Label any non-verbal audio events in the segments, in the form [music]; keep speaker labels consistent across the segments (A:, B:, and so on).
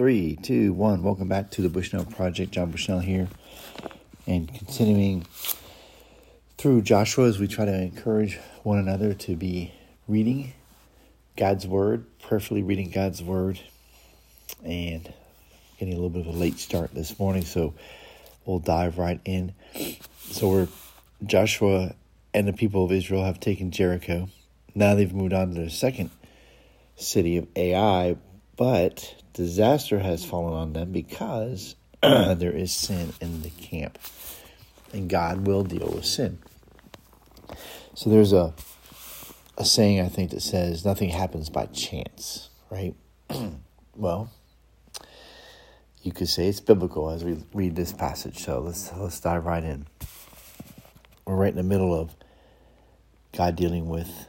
A: Three, two, one. Welcome back to the Bushnell Project. John Bushnell here. And continuing through Joshua as we try to encourage one another to be reading God's Word, prayerfully reading God's Word, and getting a little bit of a late start this morning. So we'll dive right in. So we're Joshua and the people of Israel have taken Jericho. Now they've moved on to the second city of Ai, but disaster has fallen on them because [clears throat] there is sin in the camp. And God will deal with sin. So there's a a saying I think that says nothing happens by chance, right? [clears throat] well, you could say it's biblical as we read this passage. So let's let's dive right in. We're right in the middle of God dealing with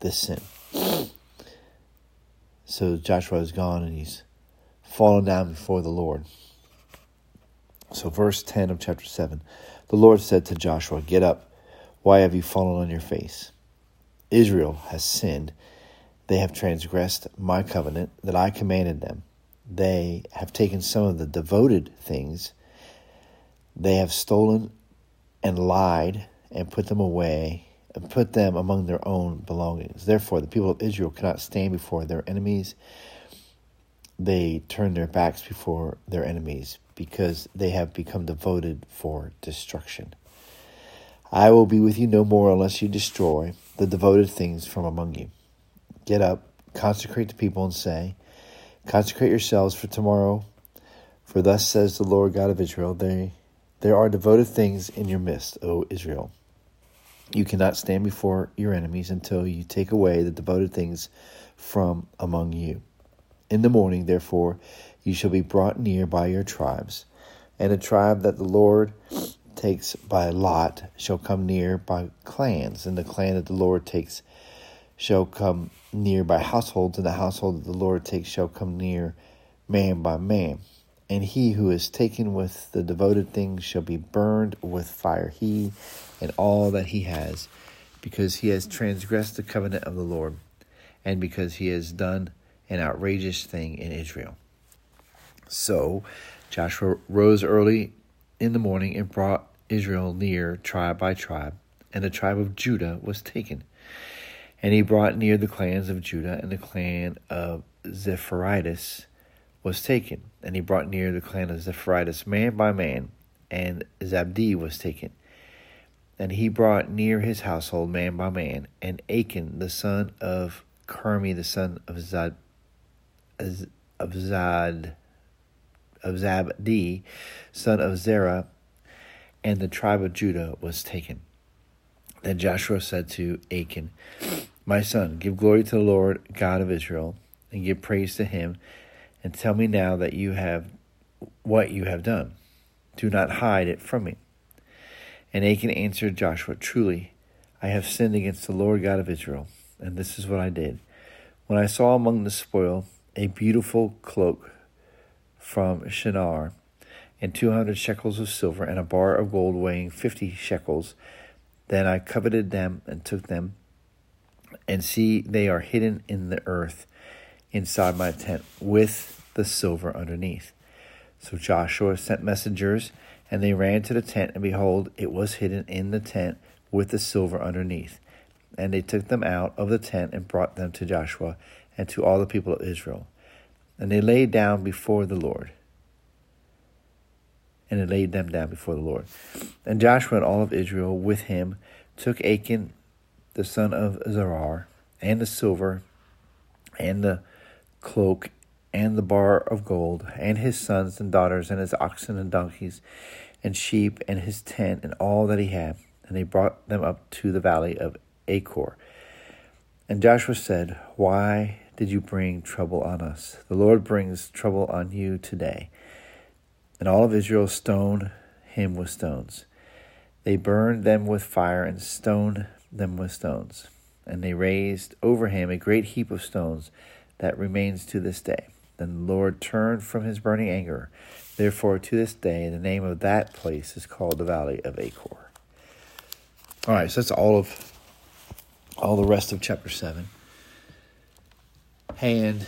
A: this sin. So Joshua is gone and he's fallen down before the Lord. So, verse 10 of chapter 7 the Lord said to Joshua, Get up. Why have you fallen on your face? Israel has sinned. They have transgressed my covenant that I commanded them. They have taken some of the devoted things. They have stolen and lied and put them away and put them among their own belongings. Therefore, the people of Israel cannot stand before their enemies they turn their backs before their enemies because they have become devoted for destruction. I will be with you no more unless you destroy the devoted things from among you. Get up, consecrate the people, and say, Consecrate yourselves for tomorrow, for thus says the Lord God of Israel, they, there are devoted things in your midst, O Israel. You cannot stand before your enemies until you take away the devoted things from among you. In the morning, therefore, you shall be brought near by your tribes, and a tribe that the Lord takes by lot shall come near by clans, and the clan that the Lord takes shall come near by households, and the household that the Lord takes shall come near man by man. And he who is taken with the devoted things shall be burned with fire, he and all that he has, because he has transgressed the covenant of the Lord, and because he has done an outrageous thing in Israel. So Joshua rose early in the morning and brought Israel near tribe by tribe, and the tribe of Judah was taken. And he brought near the clans of Judah, and the clan of Zepharitis was taken. And he brought near the clan of Zepharitis man by man, and Zabdi was taken. And he brought near his household man by man, and Achan the son of Carmi the son of Zad, of Zad of Zabdi, son of Zerah, and the tribe of Judah was taken. Then Joshua said to Achan, My son, give glory to the Lord God of Israel, and give praise to him, and tell me now that you have what you have done. Do not hide it from me. And Achan answered Joshua, Truly, I have sinned against the Lord God of Israel, and this is what I did. When I saw among the spoil a beautiful cloak from Shinar, and two hundred shekels of silver, and a bar of gold weighing fifty shekels. Then I coveted them and took them, and see, they are hidden in the earth inside my tent with the silver underneath. So Joshua sent messengers, and they ran to the tent, and behold, it was hidden in the tent with the silver underneath. And they took them out of the tent and brought them to Joshua and to all the people of Israel. And they laid down before the Lord. And they laid them down before the Lord. And Joshua and all of Israel with him took Achan, the son of Zerah, and the silver, and the cloak, and the bar of gold, and his sons and daughters, and his oxen and donkeys, and sheep, and his tent, and all that he had. And they brought them up to the valley of Achor. And Joshua said, Why did you bring trouble on us? The Lord brings trouble on you today. And all of Israel stoned him with stones. They burned them with fire and stoned them with stones. And they raised over him a great heap of stones that remains to this day. Then the Lord turned from his burning anger. Therefore, to this day, the name of that place is called the Valley of Achor. All right, so that's all of all the rest of chapter 7. And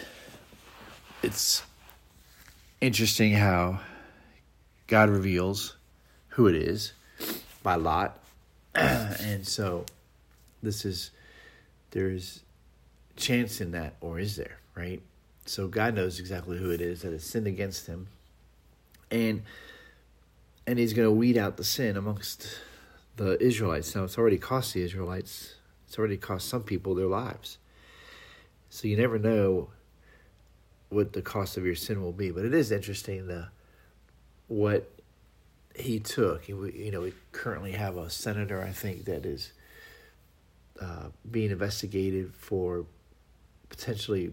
A: it's interesting how God reveals who it is by Lot. [clears throat] and so this is there's chance in that, or is there, right? So God knows exactly who it is that has sinned against him. And and he's going to weed out the sin amongst the Israelites. Now it's already cost the Israelites. It's already cost some people their lives. So you never know what the cost of your sin will be. But it is interesting the what he took. You know, we currently have a senator, I think, that is uh, being investigated for potentially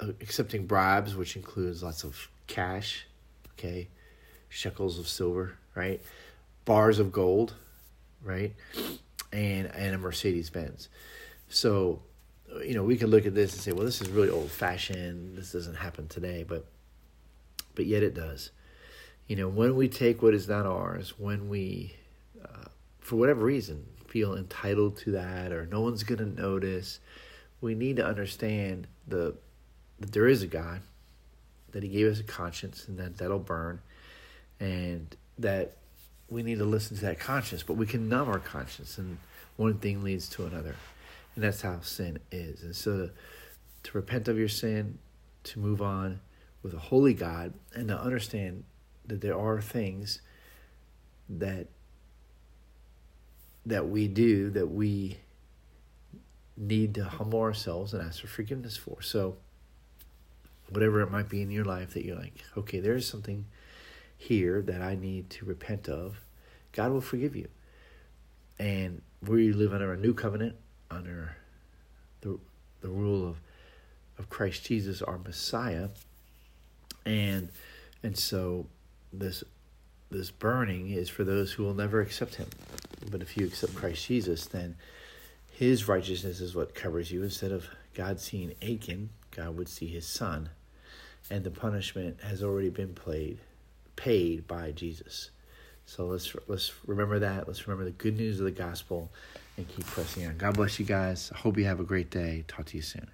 A: accepting bribes, which includes lots of cash, okay, shekels of silver, right, bars of gold, right, and and a Mercedes Benz. So, you know, we could look at this and say, well, this is really old fashioned. This doesn't happen today, but but yet it does. You know, when we take what is not ours, when we, uh, for whatever reason, feel entitled to that, or no one's going to notice, we need to understand the that there is a God, that He gave us a conscience, and that that'll burn, and that we need to listen to that conscience. But we can numb our conscience, and one thing leads to another, and that's how sin is. And so, to, repent of your sin, to move on with a holy God, and to understand that there are things that that we do that we need to humble ourselves and ask for forgiveness for. So, whatever it might be in your life that you're like, okay, there's something here that I need to repent of, God will forgive you. And we live under a new covenant, under the the rule of of Christ Jesus, our Messiah, and and so this this burning is for those who will never accept Him. But if you accept Christ Jesus, then his righteousness is what covers you. Instead of God seeing Achan, God would see his son. And the punishment has already been played, paid by Jesus. So let's let's remember that. Let's remember the good news of the gospel and keep pressing on. God bless you guys. I hope you have a great day. Talk to you soon.